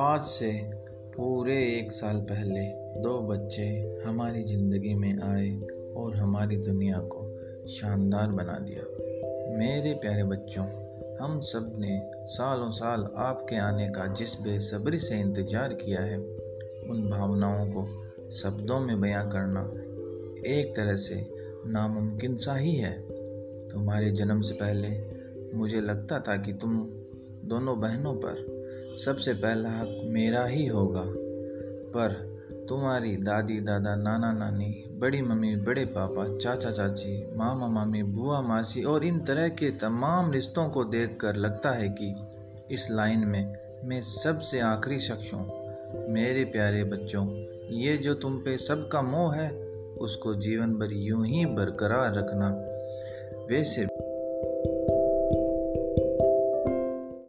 आज से पूरे एक साल पहले दो बच्चे हमारी ज़िंदगी में आए और हमारी दुनिया को शानदार बना दिया। मेरे प्यारे बच्चों, हम सबने सालों साल आपके आने का जिस बेसब्री से इंतज़ार किया है, उन भावनाओं को शब्दों में बयां करना एक तरह से नामुमकिन सा ही है। तुम्हारे जन्म से पहले मुझे लगता था कि तुम दोनों बहनों पर सबसे पहला हक मेरा ही होगा। पर तुम्हारी दादी, दादा, नाना, नानी, बड़ी मम्मी, बड़े पापा, चाचा, चाची, मामा, मामी, बुआ, मासी और इन तरह के तमाम रिश्तों को देखकर लगता है कि इस लाइन में मैं सबसे आखिरी शख्स हूँ। मेरे प्यारे बच्चों, ये जो तुम पे सबका मोह है, उसको जीवन भर यूँ ही बरकरार रखना। वैसे